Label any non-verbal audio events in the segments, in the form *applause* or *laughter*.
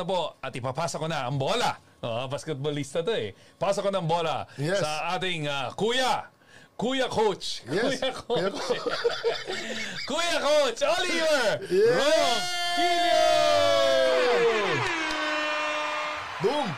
na po at ipapasa ko na ang bola. Oh, basketballista to eh. Pasa ko ng bola Yes. sa ating ah, kuya. Kuya Coach. Yes. Kuya Coach. Kuya Coach. *laughs* Kuya Coach Oliver Yeah. Ronquillo! Boom!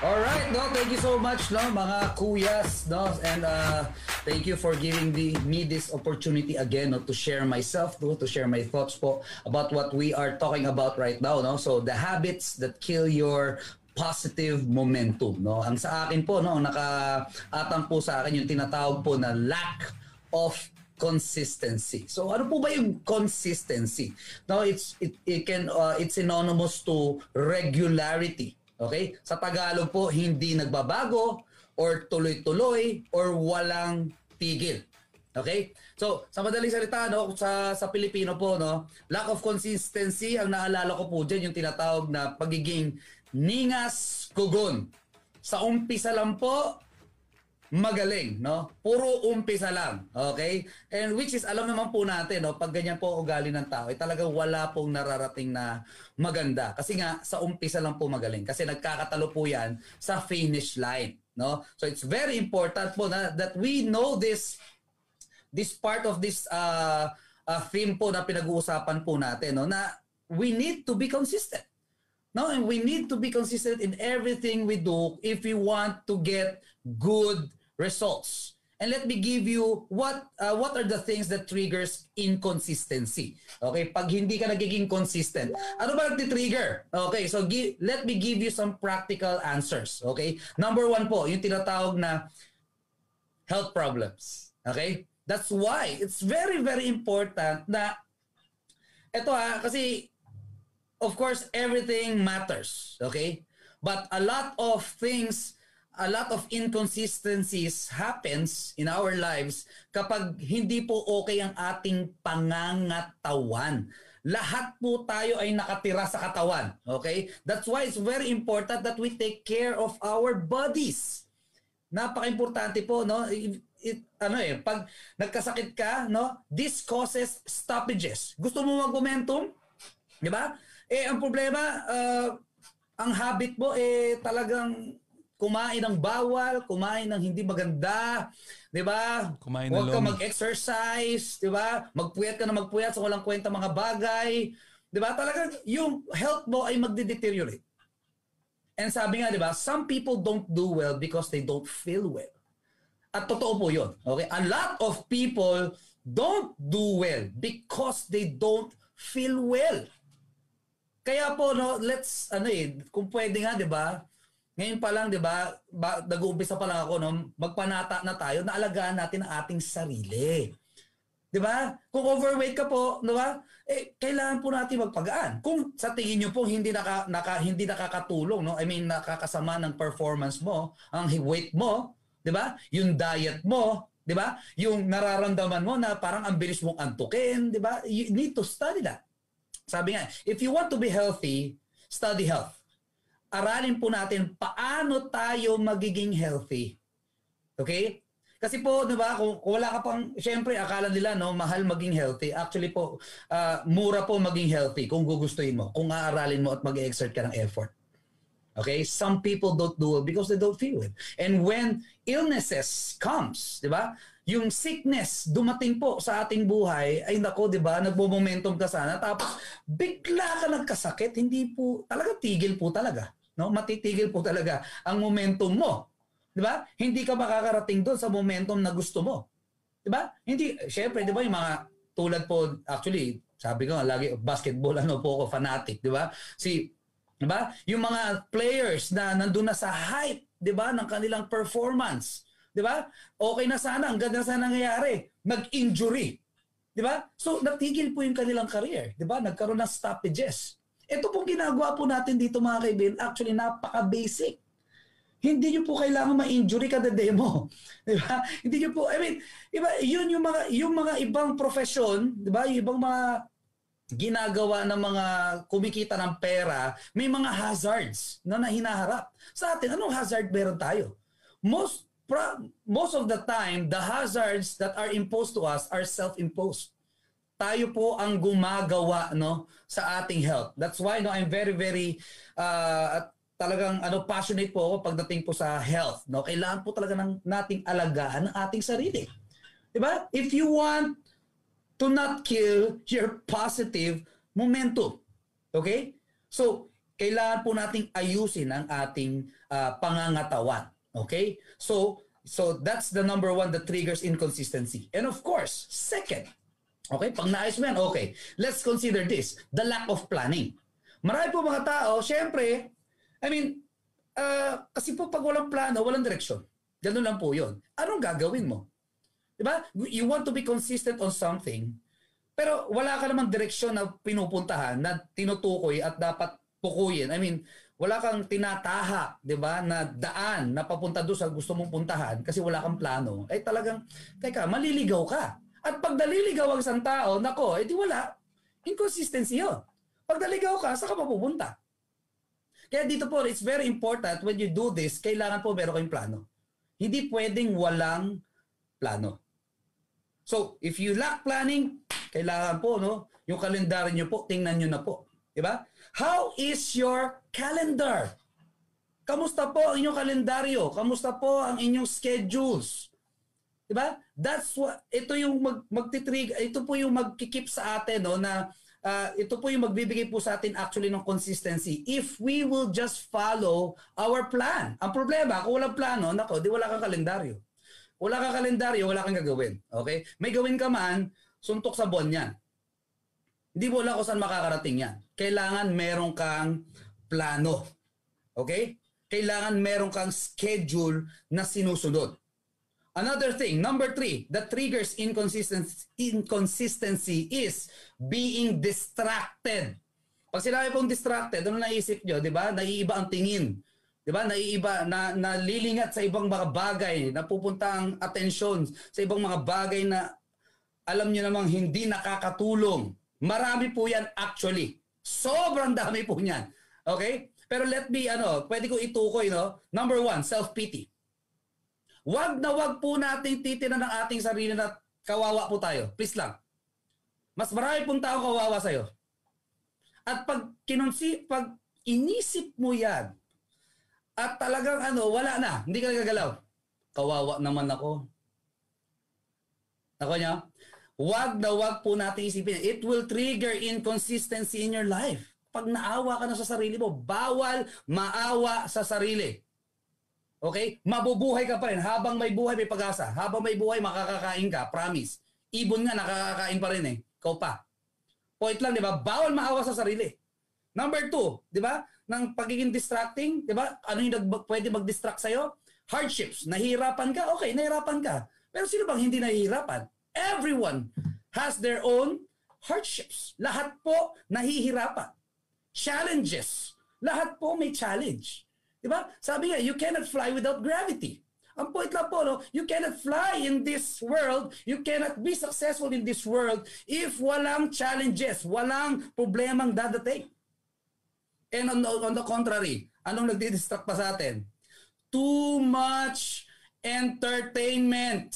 Alright, no, thank you so much, no, mga kuyas, no, and uh, thank you for giving the, me this opportunity again, no, to share myself, no, to share my thoughts po about what we are talking about right now, no. So the habits that kill your positive momentum, no. Ang sa akin po, no, ang nakaatang po sa akin yung tinatawag po na lack of consistency. So ano po ba yung consistency? No, it's it, it can uh, it's synonymous to regularity. Okay? Sa Tagalog po, hindi nagbabago or tuloy-tuloy or walang tigil. Okay? So, sa madaling salita, no, sa, sa Pilipino po, no, lack of consistency, ang naalala ko po dyan, yung tinatawag na pagiging ningas kugon. Sa umpisa lang po, magaling, no? Puro umpisa lang, okay? And which is, alam naman po natin, no? Pag ganyan po ugali ng tao, eh, talagang wala pong nararating na maganda. Kasi nga, sa umpisa lang po magaling. Kasi nagkakatalo po yan sa finish line, no? So it's very important po na, that we know this this part of this uh, uh, theme po na pinag-uusapan po natin, no? Na we need to be consistent. No, and we need to be consistent in everything we do if we want to get good results. And let me give you what uh, what are the things that triggers inconsistency. Okay, pag hindi ka nagiging consistent, ano ba nagti-trigger? Okay, so gi- let me give you some practical answers. Okay, number one po, yung tinatawag na health problems. Okay, that's why it's very very important na eto ha, kasi of course, everything matters, okay? But a lot of things, a lot of inconsistencies happens in our lives kapag hindi po okay ang ating pangangatawan. Lahat po tayo ay nakatira sa katawan, okay? That's why it's very important that we take care of our bodies. Napaka-importante po, no? It, it- ano eh, pag nagkasakit ka, no? This causes stoppages. Gusto mo mag-momentum? Di ba? Eh, ang problema, uh, ang habit mo, eh, talagang kumain ng bawal, kumain ng hindi maganda, di ba? Kumain Huwag ka mag-exercise, di ba? Magpuyat ka na magpuyat sa walang kwenta mga bagay. Di ba? Talagang yung health mo ay magde-deteriorate. And sabi nga, di ba, some people don't do well because they don't feel well. At totoo po yun. Okay? A lot of people don't do well because they don't feel well. Kaya po, no, let's, ano eh, kung pwede nga, di ba, ngayon pa lang, di ba, ba nag-uumpisa pa lang ako, no, magpanata na tayo, na alagaan natin ang ating sarili. Di ba? Kung overweight ka po, di ba? Eh, kailangan po natin magpagaan. Kung sa tingin niyo po hindi naka, naka hindi nakakatulong, no? I mean, nakakasama ng performance mo, ang weight mo, di ba? Yung diet mo, di ba? Yung nararamdaman mo na parang ang bilis mong antukin, di ba? You need to study that. Sabi nga, if you want to be healthy, study health. Aralin po natin paano tayo magiging healthy. Okay? Kasi po, di ba, kung, kung wala ka pang, syempre, akala nila, no, mahal maging healthy. Actually po, ah, mura po maging healthy kung gugustuhin mo, kung aaralin mo at mag-exert ka ng effort. Okay? Some people don't do it because they don't feel it. And when illnesses comes, di ba? Yung sickness dumating po sa ating buhay, ay nako, di ba? Nagbo-momentum ka sana. Tapos, bigla ka nagkasakit. Hindi po, talaga tigil po talaga. No? Matitigil po talaga ang momentum mo. Di ba? Hindi ka makakarating doon sa momentum na gusto mo. Di ba? Hindi, syempre, di ba, yung mga tulad po, actually, sabi ko lagi, basketball, *laughs* ano po ako, fanatic, di ba? Si, di ba? Yung mga players na nandun na sa height, di ba, ng kanilang performance. Di ba? Okay na sana, ang ganda sana nangyayari. Nag-injury. Di ba? So, natigil po yung kanilang career. Di ba? Nagkaroon ng stoppages. Ito pong ginagawa po natin dito mga kaibigan, actually napaka-basic. Hindi nyo po kailangan ma-injury kada demo. *laughs* Di ba? Hindi nyo po, I mean, iba, yun yung mga, yung mga ibang profesyon, di ba? Yung ibang mga ginagawa ng mga kumikita ng pera, may mga hazards na nahinaharap. Sa atin, anong hazard meron tayo? Most pro- most of the time, the hazards that are imposed to us are self-imposed. Tayo po ang gumagawa no sa ating health. That's why no I'm very very uh, talagang ano passionate po ako pagdating po sa health no. Kailangan po talaga ng nating alagaan ang ating sarili. 'Di ba? If you want to not kill your positive momentum. Okay? So, kailangan po nating ayusin ang ating uh, pangangatawan. Okay? So, so that's the number one that triggers inconsistency. And of course, second, okay, pag naayos mo yan, okay, let's consider this, the lack of planning. Marami po mga tao, syempre, I mean, uh, kasi po pag walang plano, walang direksyon. Ganun lang po yun. Anong gagawin mo? Diba? You want to be consistent on something, pero wala ka namang direksyon na pinupuntahan, na tinutukoy at dapat pukuyin. I mean, wala kang tinataha, 'di ba, na daan na papunta doon sa gusto mong puntahan kasi wala kang plano. Eh talagang teka, maliligaw ka. At pag naliligaw ang isang tao, nako, edi wala. Inconsistency 'yon. Pag naligaw ka, saan ka mapupunta? Kaya dito po, it's very important when you do this, kailangan po meron kayong plano. Hindi pwedeng walang plano. So, if you lack planning, kailangan po, no, yung kalendaryo nyo po, tingnan nyo na po. Diba? How is your calendar? Kamusta po ang inyong kalendaryo? Kamusta po ang inyong schedules? Diba? That's what, ito yung mag, magtitrig, ito po yung magkikip sa atin, no, na uh, ito po yung magbibigay po sa atin actually ng consistency. If we will just follow our plan. Ang problema, kung walang plano, nako, di wala kang kalendaryo. Wala kang kalendaryo, wala kang gagawin. Okay? May gawin ka man, suntok sa buwan yan. Hindi mo alam kung saan makakarating yan. Kailangan meron kang plano. Okay? Kailangan meron kang schedule na sinusunod. Another thing, number three, that triggers inconsistency, inconsistency is being distracted. Pag sinabi pong distracted, ano naisip nyo? Di ba? Naiiba ang tingin. Di ba? Naiiba, na, nalilingat sa ibang mga bagay, napupunta ang atensyon sa ibang mga bagay na alam niyo namang hindi nakakatulong. Marami po yan actually. Sobrang dami po niyan. Okay? Pero let me, ano, pwede ko itukoy, no? Number one, self-pity. Wag na wag po nating titinan ng ating sarili na kawawa po tayo. Please lang. Mas marami pong tao kawawa sa'yo. At pag kinonsi, pag inisip mo yan, at talagang ano, wala na, hindi ka nagagalaw. Kawawa naman ako. Ako niya? Wag na wag po natin isipin. It will trigger inconsistency in your life. Pag naawa ka na sa sarili mo, bawal maawa sa sarili. Okay? Mabubuhay ka pa rin. Habang may buhay, may pag-asa. Habang may buhay, makakakain ka. Promise. Ibon nga, nakakakain pa rin eh. Ikaw pa. Point lang, di ba? Bawal maawa sa sarili. Number two, di ba? Nang pagiging distracting, di ba? Ano yung nag- pwede mag-distract sa'yo? Hardships. Nahihirapan ka? Okay, nahihirapan ka. Pero sino bang hindi nahihirapan? Everyone has their own hardships. Lahat po nahihirapan. Challenges. Lahat po may challenge. Diba? Sabi nga, you cannot fly without gravity. Ang point lang po, no, you cannot fly in this world, you cannot be successful in this world if walang challenges, walang problemang dadating. And on the, on the contrary, anong nagdi-distract pa sa atin? Too much entertainment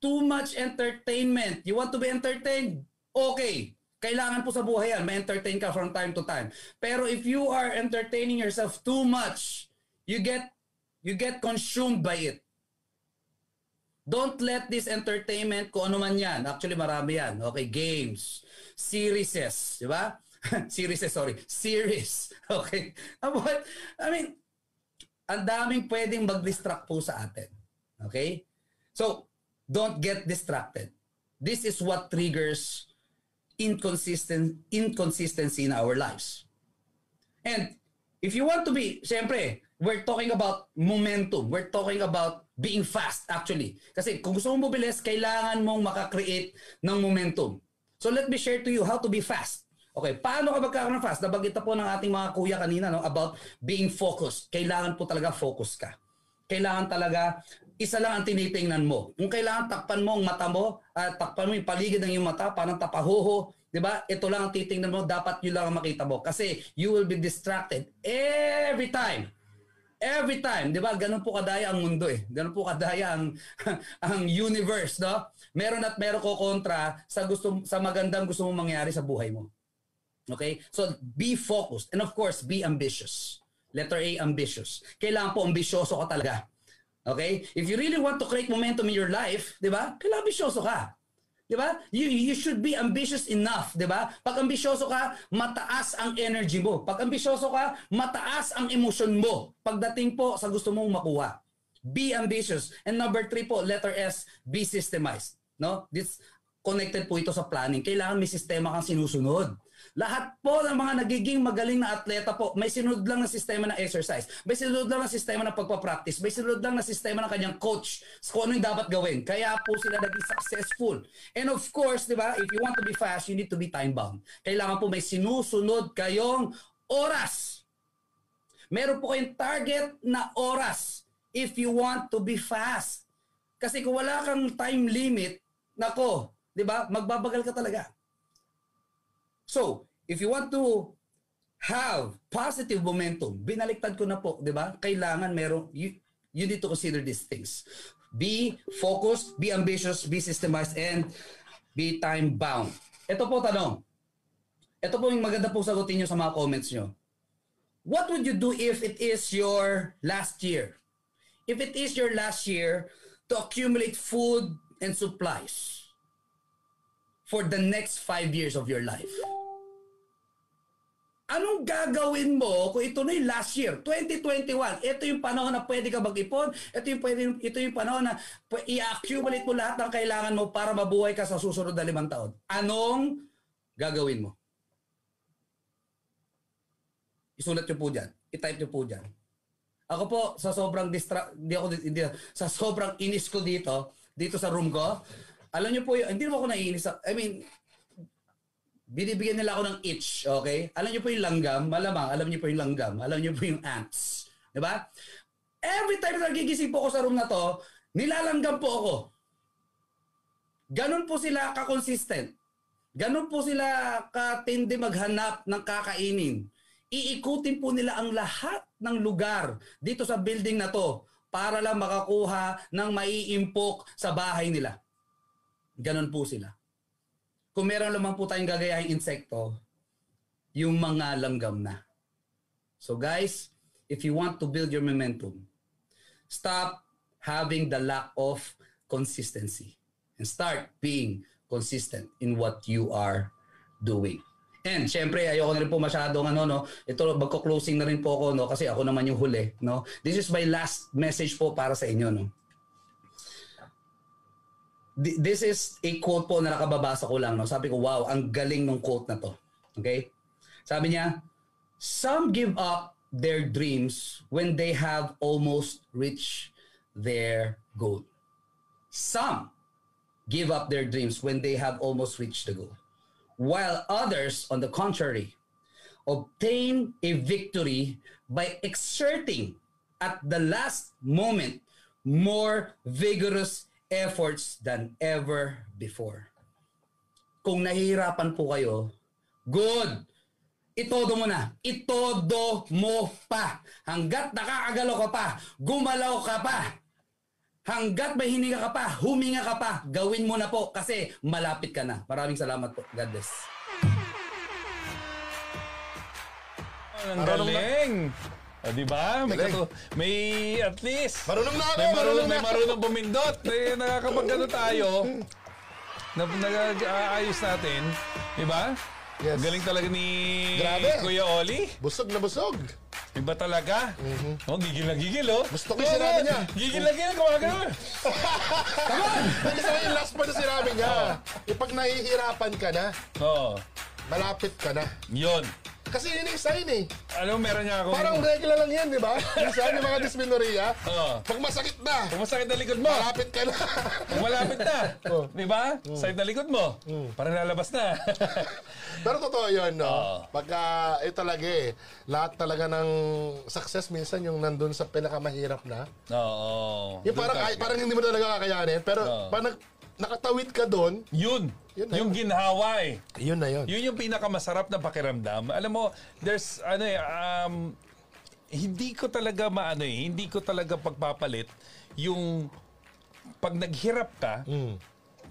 too much entertainment. You want to be entertained? Okay. Kailangan po sa buhay yan. May entertain ka from time to time. Pero if you are entertaining yourself too much, you get you get consumed by it. Don't let this entertainment, kung ano man yan, actually marami yan, okay, games, series, di ba? *laughs* series, sorry, series, *laughs* okay? But, I mean, ang daming pwedeng mag-distract po sa atin, okay? So, don't get distracted. This is what triggers inconsistent inconsistency in our lives. And if you want to be, siyempre, we're talking about momentum. We're talking about being fast actually. Kasi kung gusto mong mabilis, kailangan mong makakreate ng momentum. So let me share to you how to be fast. Okay, paano ka magkakaroon ng fast? Nabanggit na po ng ating mga kuya kanina no, about being focused. Kailangan po talaga focus ka. Kailangan talaga isa lang ang tinitingnan mo. Kung kailangan takpan mo ang mata mo, at uh, takpan mo yung paligid ng iyong mata, parang tapahuho, di ba? Ito lang ang titingnan mo, dapat yun lang ang makita mo. Kasi you will be distracted every time. Every time, 'di ba? Ganun po kadaya ang mundo eh. Ganun po kadaya ang *laughs* ang universe, no? Meron at meron ko kontra sa gusto sa magandang gusto mong mangyari sa buhay mo. Okay? So be focused and of course be ambitious. Letter A ambitious. Kailangan po ambisyoso ka talaga. Okay? If you really want to create momentum in your life, 'di ba? Kailangan ambisyoso ka. 'Di ba? You you should be ambitious enough, 'di ba? Pag ambisyoso ka, mataas ang energy mo. Pag ambisyoso ka, mataas ang emosyon mo pagdating po sa gusto mong makuha. Be ambitious. And number three po, letter S, be systemized. No? This connected po ito sa planning. Kailangan may sistema kang sinusunod. Lahat po ng mga nagiging magaling na atleta po, may sinunod lang na sistema ng exercise. May sinunod lang na sistema ng pagpapractice. May sinunod lang na sistema ng kanyang coach sa kung ano yung dapat gawin. Kaya po sila naging successful. And of course, di ba, if you want to be fast, you need to be time-bound. Kailangan po may sinusunod kayong oras. Meron po kayong target na oras if you want to be fast. Kasi kung wala kang time limit, nako, di ba, magbabagal ka talaga. So, if you want to have positive momentum, binaliktad ko na po, di ba? Kailangan meron, you, you need to consider these things. Be focused, be ambitious, be systemized, and be time-bound. Ito po tanong. Ito po yung maganda po sagutin nyo sa mga comments nyo. What would you do if it is your last year? If it is your last year to accumulate food and supplies for the next five years of your life? Anong gagawin mo kung ito na yung last year, 2021? Ito yung panahon na pwede ka mag-ipon. Ito yung, pwede, ito yung panahon na i-accumulate mo lahat ng kailangan mo para mabuhay ka sa susunod na limang taon. Anong gagawin mo? Isulat nyo po dyan. I-type nyo po dyan. Ako po, sa sobrang distra... Hindi ako, hindi, sa sobrang inis ko dito, dito sa room ko, alam nyo po, hindi naman ako naiinis. I mean, binibigyan nila ako ng itch, okay? Alam niyo po yung langgam, malamang, alam niyo po yung langgam, alam niyo po yung ants. Di ba? Every time na nagigising po ako sa room na to, nilalanggam po ako. Ganon po sila ka-consistent. Ganon po sila katindi maghanap ng kakainin. Iikutin po nila ang lahat ng lugar dito sa building na to para lang makakuha ng maiimpok sa bahay nila. Ganon po sila kung meron lamang po tayong gagayahing insekto, yung mga langgam na. So guys, if you want to build your momentum, stop having the lack of consistency and start being consistent in what you are doing. And syempre, ayoko na rin po masyadong ano, no. Ito, magko-closing na rin po ako, no, kasi ako naman yung huli, no. This is my last message po para sa inyo, no this is a quote po na nakababasa ko lang. No? Sabi ko, wow, ang galing ng quote na to. Okay? Sabi niya, some give up their dreams when they have almost reached their goal. Some give up their dreams when they have almost reached the goal. While others, on the contrary, obtain a victory by exerting at the last moment more vigorous efforts than ever before. Kung nahihirapan po kayo, good! Itodo mo na. Itodo mo pa. Hanggat nakakagalaw ka pa, gumalaw ka pa. Hanggat may hininga ka pa, huminga ka pa, gawin mo na po kasi malapit ka na. Maraming salamat po. God bless. Ang galing! O, di ba? May, Galing. katu- may at least. Marunong na ako, May marunong, marunong may na. marunong bumindot. May nakakapagano tayo. Na, nag-aayos natin. Di ba? Yes. Galing talaga ni Grabe. Kuya Oli. Busog na busog. Iba talaga. Oh, gigil na gigil, oh. Gusto ko yung sinabi niya. Gigil na gigil, gumagano. *laughs* Kasi sa yung last pa na sinabi niya. Eh, pag nahihirapan ka na, Oo. malapit ka na. Yun. Kasi yun yung sign eh. Alam mo, meron niya akong... Parang regular lang yan, di ba? *laughs* Yung mga dysmenorrhea, Oo. pag masakit na, Kung masakit na likod mo, malapit ka na. kung malapit na. *laughs* Oh. Di ba? Sakit na likod mo. Parang lalabas na. *laughs* Pero totoo yun, no? Oo. Pagka, eh talaga eh, lahat talaga ng success minsan yung nandun sa pinakamahirap na. Oo. Yung parang, ay, parang hindi mo talaga kakayanin, pero Oo. pag nag- nakatawid ka doon, Yun. Yun na yung ginhawa eh. yun na yun. Yun yung pinakamasarap na pakiramdam. Alam mo, there's, ano eh, um, hindi ko talaga maano eh, hindi ko talaga pagpapalit yung pag naghirap ka, Mm.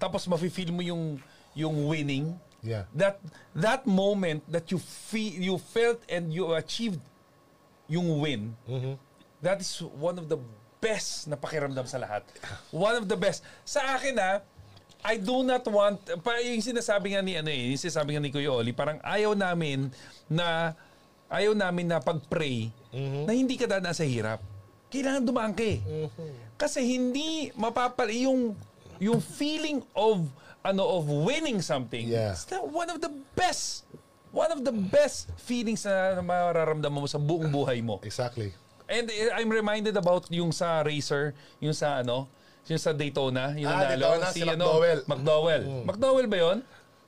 tapos mafe-feel mo yung yung winning. Yeah. That that moment that you feel you felt and you achieved yung win. Mm-hmm. That is one of the best na pakiramdam sa lahat. One of the best. Sa akin ha, I do not want, pa, yung sinasabi nga ni, ano eh, yung sinasabi nga ni Kuya Oli, parang ayaw namin na, ayaw namin na pag-pray na hindi ka dadaan sa hirap. Kailangan dumaan ka eh. Kasi hindi mapapal, yung, yung feeling of, ano, of winning something, Yeah. it's one of the best, one of the best feelings na mararamdaman mo sa buong buhay mo. Exactly. And eh, I'm reminded about yung sa racer, yung sa ano, yung sa Daytona, yung Ah, nanalo, Daytona, si ano, McDowell. Mm. McDowell. McDowell ba yun?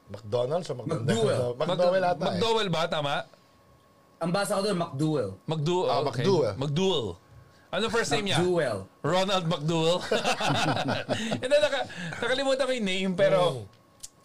McDonald's o? McDowell. McDowell ata eh. McDowell ba? Tama? Ang basa ko doon, McDowell. McDowell. Ah, okay. McDowell. McDowell. Ano first name niya? McDowell. Ronald McDowell. *laughs* Then, naka, nakalimutan ko yung name, pero Mm.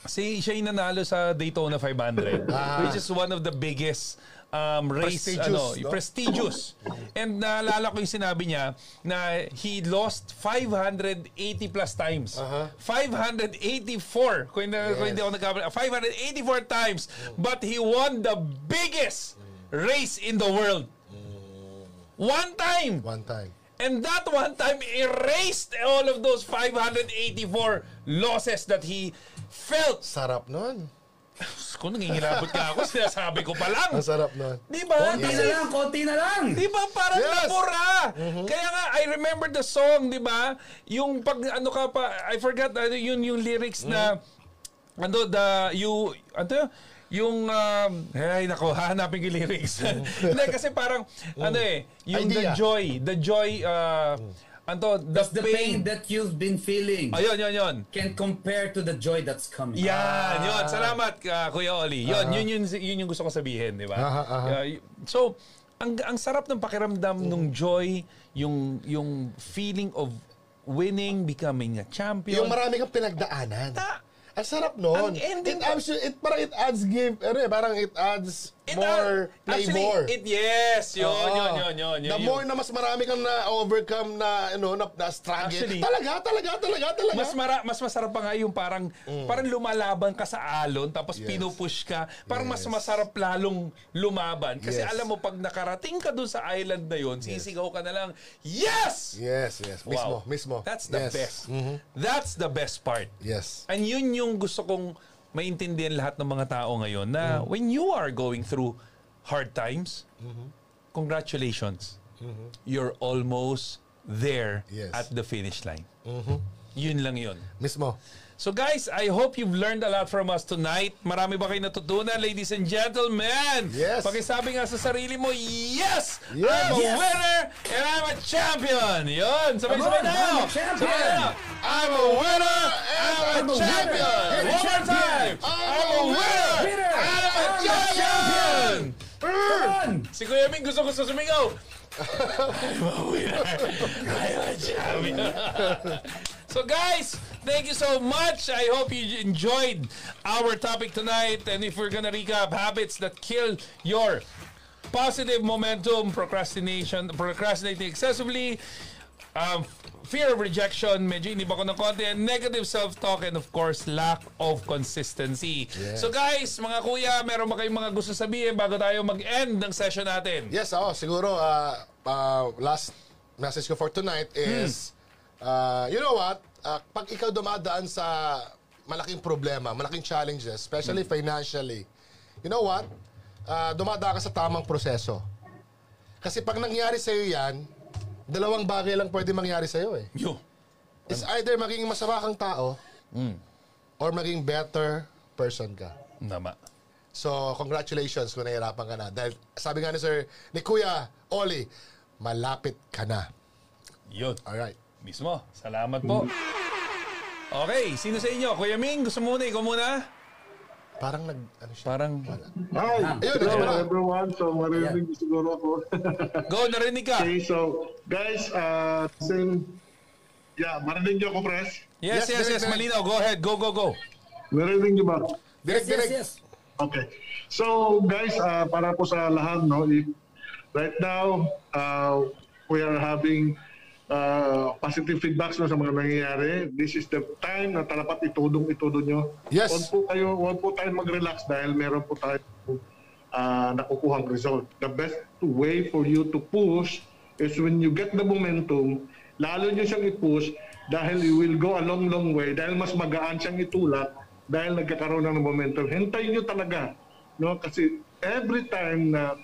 si, siya yung nanalo sa Daytona 500, which is one of the biggest um, race. Prestigious, ano, no? prestigious. *laughs* And naalala ko yung sinabi niya na he lost 580 plus times. Aha. 584, kung hindi, kung hindi ako nagkamali, 584 times. But he won the biggest race in the world. One time. One time. And that one time erased all of those 584 losses that he felt. Sarap nun. Kung nangingilabot ka ako, sinasabi ko pa lang. Ang sarap nun. Di ba? Konti na lang, konti na lang. di ba parang Yes. nabura? Kaya nga, I remember the song, di ba? Yung pag, ano ka pa, I forgot, ano, yun yung lyrics na, ano, the, you, ano, yung, um, ay, nako, *laughs* hahanapin ko yung lyrics. Hindi, kasi parang, ano eh, yung the Idea. joy, the joy, uh, ano, the, the pain that you've been feeling Ayun, yun, yun. can compare to the joy that's coming. Yan, yun. Salamat, uh, Kuya Oli. Yun, yun, yun, yun yung gusto ko sabihin, di ba? Yeah, y- so, ang ang sarap ng pakiramdam nung joy, yung yung feeling of winning, becoming a champion. Yung marami kang pinagdaanan. Ta- Ang sarap nun. Ang ending it, adds, it, parang it adds give, ano eh, parang it adds It, more uh, actually, flavor. It, yes, yun, Oo. yun, yun, yun, yun. The yun. more na mas marami kang na-overcome na, ano, na, na struggle. Actually, talaga, talaga, talaga, talaga. mas mara, mas masarap pa nga yung parang parang lumalaban ka sa alon tapos Mm. Yes. pinupush ka parang mas Yes. masarap lalong lumaban kasi Yes. alam mo pag nakarating ka dun sa island na yon sisigaw ka na lang yes Yes, yes. Mismo, Wow. mismo. That's the yes. best. Mhm. That's the best part. Yes. And yun yung gusto kong maintindihan lahat ng mga tao ngayon na Mm. when you are going through hard times, Mm-hmm. congratulations. You're almost there Yes. at the finish line. Mm-hmm. Yun lang yun. Mismo. So guys, I hope you've learned a lot from us tonight. Marami ba kayo natutunan, ladies and gentlemen? Yes. Pakisabi nga sa sarili mo, yes! Yes. I'm a Yes. winner and I'm a champion! Yun! Sabay-sabay na! I'm a champion. Sabay na! I'm a winner and I'm a I'm a champion! winner One more time! I'm a winner and I'm a champion! Si Kuya Ming gusto gusto sumigaw. I'm a winner. I'm a champion. So guys, thank you so much. I hope you enjoyed our topic tonight. And if we're gonna recap habits that kill your positive momentum, procrastination, procrastinating excessively, um, fear of rejection, medyo inib ako ng konti, and negative self-talk, and of course, lack of consistency. Yes. So guys, mga kuya, meron ba kayong mga gusto sabihin bago tayo mag-end ng session natin? Yes, ako. Siguro, uh, uh, last message ko for tonight is, uh, you know what? Uh, pag ikaw dumadaan sa malaking problema, malaking challenges, especially financially, you know what? Uh, dumadaan ka sa tamang proseso. Kasi pag nangyari sa'yo yan, dalawang bagay lang pwede mangyari sa'yo eh. Yo. It's either maging masama kang tao, or maging better person ka. Nama. So, congratulations kung nahihirapan ka na. Dahil sabi nga ni Sir, ni Kuya Oli, malapit ka na. Yun. Alright. Mismo. Salamat po. Okay, sino sa inyo? Kuya Ming, gusto mo muna? Ikaw muna? Parang nag, ano siya? Parang, Hi! Ayun, Hello ayun. everyone. So, marinig siguro ako. *laughs* go, narinig ka. okay, so, guys, uh, same, yeah, marinig niyo ako, Pres? Yes, Yes, yes, yes. direct, Malinaw. Go ahead. Go, go, go. Narinig niyo ba? Direct, Yes, yes, direct. yes. Okay. So, guys, uh, para po sa lahat, no, if, right now, uh, we are having uh, positive feedbacks no, sa mga nangyayari. This is the time na talapat itudong-itudo nyo. Yes. Huwag po, kayo, huwag po tayo mag-relax dahil meron po tayo uh, nakukuhang result. The best way for you to push is when you get the momentum, lalo nyo siyang i-push dahil you will go a long, long way dahil mas magaan siyang itulak dahil nagkakaroon na ng momentum. Hintayin nyo talaga. No? Kasi every time na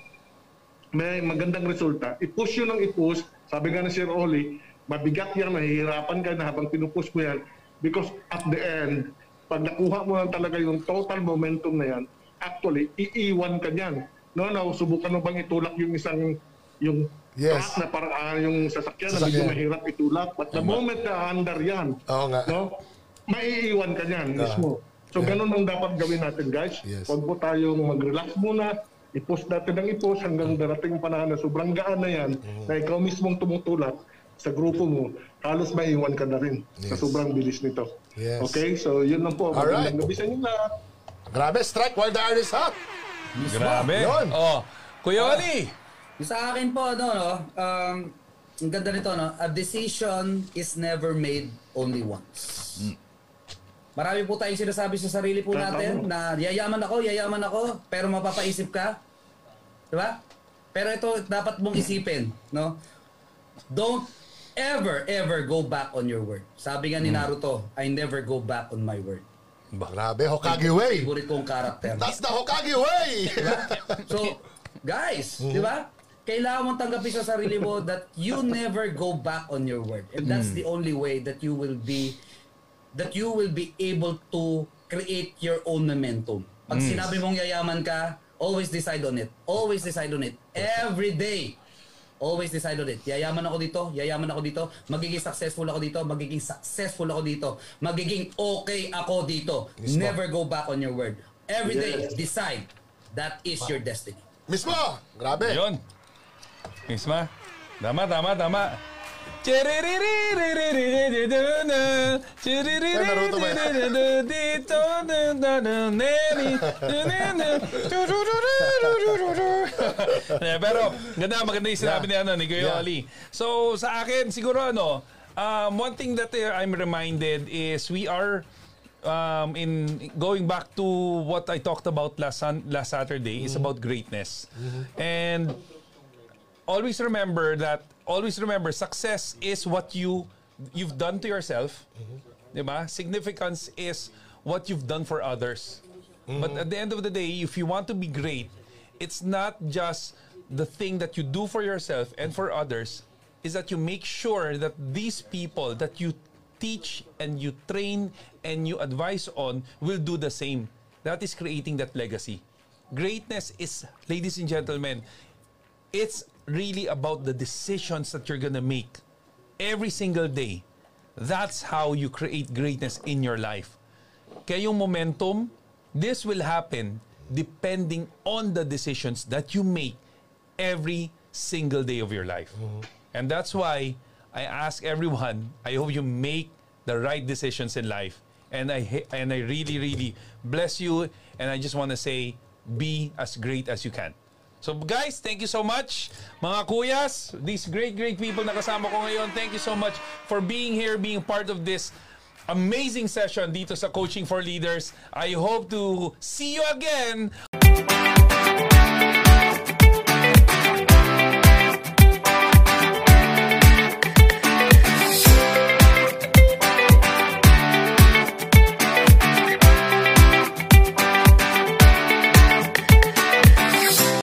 may magandang resulta, i-push yun ng i-push. Sabi nga ni Sir Oli, mabigat yan, nahihirapan ka na habang pinupush mo yan. Because at the end, pag nakuha mo lang talaga yung total momentum na yan, actually, iiwan ka niyan. No, no, subukan mo bang itulak yung isang yung Yes. na parang ah, yung sasakyan, na Sasakyan. medyo mahirap itulak. But the moment na under yan, Oo nga. no, maiiwan ka niyan mismo. So ganun ang dapat gawin natin guys. Yes. Huwag po tayong mag-relax muna. I-post natin ang i-post hanggang darating panahon na sobrang gaan na yan Mm-hmm. na ikaw mismong tumutulak sa grupo mo, halos maiwan ka na rin sa Yes. sobrang bilis nito. Yes. Okay? So yun lang po. Alright. Magandang gabi sa inyo lahat. Grabe, strike while the iron is hot. Grabe. Yun. Oh, Kuya Oli. Yung Sa akin po, ano, no, um, ang ganda nito, no, a decision is never made only once. Marami po tayong sinasabi sa sarili po natin na yayaman ako, yayaman ako, pero mapapaisip ka. Di ba? Pero ito, dapat mong isipin, no? Don't ever, ever go back on your word. Sabi nga ni Naruto, I never go back on my word. Grabe, Hokage way. Favorite kong karakter. That's the Hokage way. So, guys, di ba? Kailangan mong tanggapin sa sarili mo that you never go back on your word. And that's the only way that you will be that you will be able to create your own momentum. Pag sinabi mong yayaman ka, always decide on it. Always decide on it. Every day. Always decide on it. Yayaman ako dito, yayaman ako dito, magiging successful ako dito, magiging successful ako dito, magiging okay ako dito. Never go back on your word. Every day, Yes. decide. That is your destiny. Mismo. Grabe. Yun. Misma. Tama, tama, tama. Naruto ba Pero ganda, maganda yung sinabi ni, ano, ni Kuya Yeah. Oli. So sa akin, siguro ano, um, one thing that uh, I'm reminded is we are um, in going back to what I talked about last sun, last Saturday is about greatness. And always remember that always remember success is what you you've done to yourself. Mm-hmm. 'Di ba? Significance is what you've done for others. But mm-hmm. at the end of the day, if you want to be great, it's not just the thing that you do for yourself and for others is that you make sure that these people that you teach and you train and you advise on will do the same. That is creating that legacy. Greatness is, ladies and gentlemen, it's really about the decisions that you're gonna make every single day. That's how you create greatness in your life. Kaya yung momentum, this will happen depending on the decisions that you make every single day of your life. And that's why I ask everyone, I hope you make the right decisions in life. And I and I really really bless you and I just want to say be as great as you can. So guys, thank you so much. Mga kuyas, these great, great people na kasama ko ngayon, thank you so much for being here, being part of this amazing session dito sa Coaching for Leaders. I hope to see you again